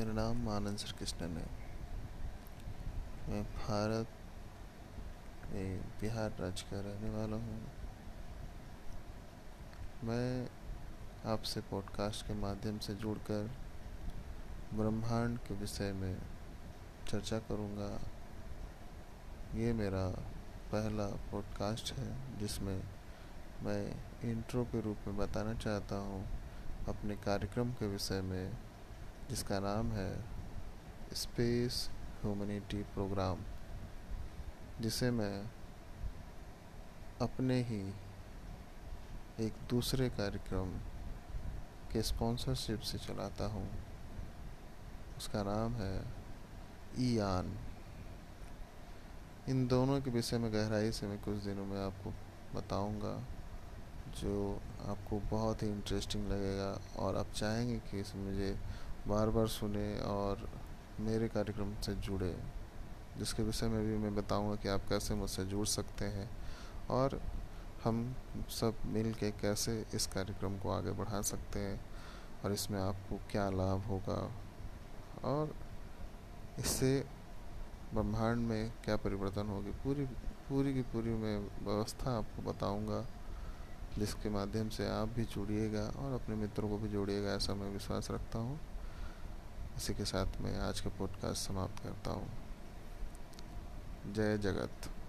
मेरा नाम आनंद श्री कृष्णन है। मैं भारत में बिहार राज्य का रहने वाला हूँ। मैं आपसे पॉडकास्ट के माध्यम से जुड़कर ब्रह्मांड के विषय में चर्चा करूँगा। ये मेरा पहला पॉडकास्ट है, जिसमें मैं इंट्रो के रूप में बताना चाहता हूँ अपने कार्यक्रम के विषय में। जिसका नाम है स्पेस ह्यूमनिटी प्रोग्राम, जिसे मैं अपने ही एक दूसरे कार्यक्रम के स्पॉन्सरशिप से चलाता हूँ। उसका नाम है ईयान। इन दोनों के विषय में गहराई से मैं कुछ दिनों में आपको बताऊँगा, जो आपको बहुत ही इंटरेस्टिंग लगेगा और आप चाहेंगे कि इसमें मुझे बार बार सुने और मेरे कार्यक्रम से जुड़े, जिसके विषय में भी मैं बताऊँगा कि आप कैसे मुझसे जुड़ सकते हैं और हम सब मिल के कैसे इस कार्यक्रम को आगे बढ़ा सकते हैं और इसमें आपको क्या लाभ होगा और इससे ब्रह्मांड में क्या परिवर्तन होगी, पूरी पूरी की पूरी मैं व्यवस्था आपको बताऊँगा, जिसके माध्यम से आप भी जुड़िएगा और अपने मित्रों को भी जोड़िएगा, ऐसा मैं विश्वास रखता हूँ। इसी के साथ मैं आज का पॉडकास्ट समाप्त करता हूँ। जय जगत।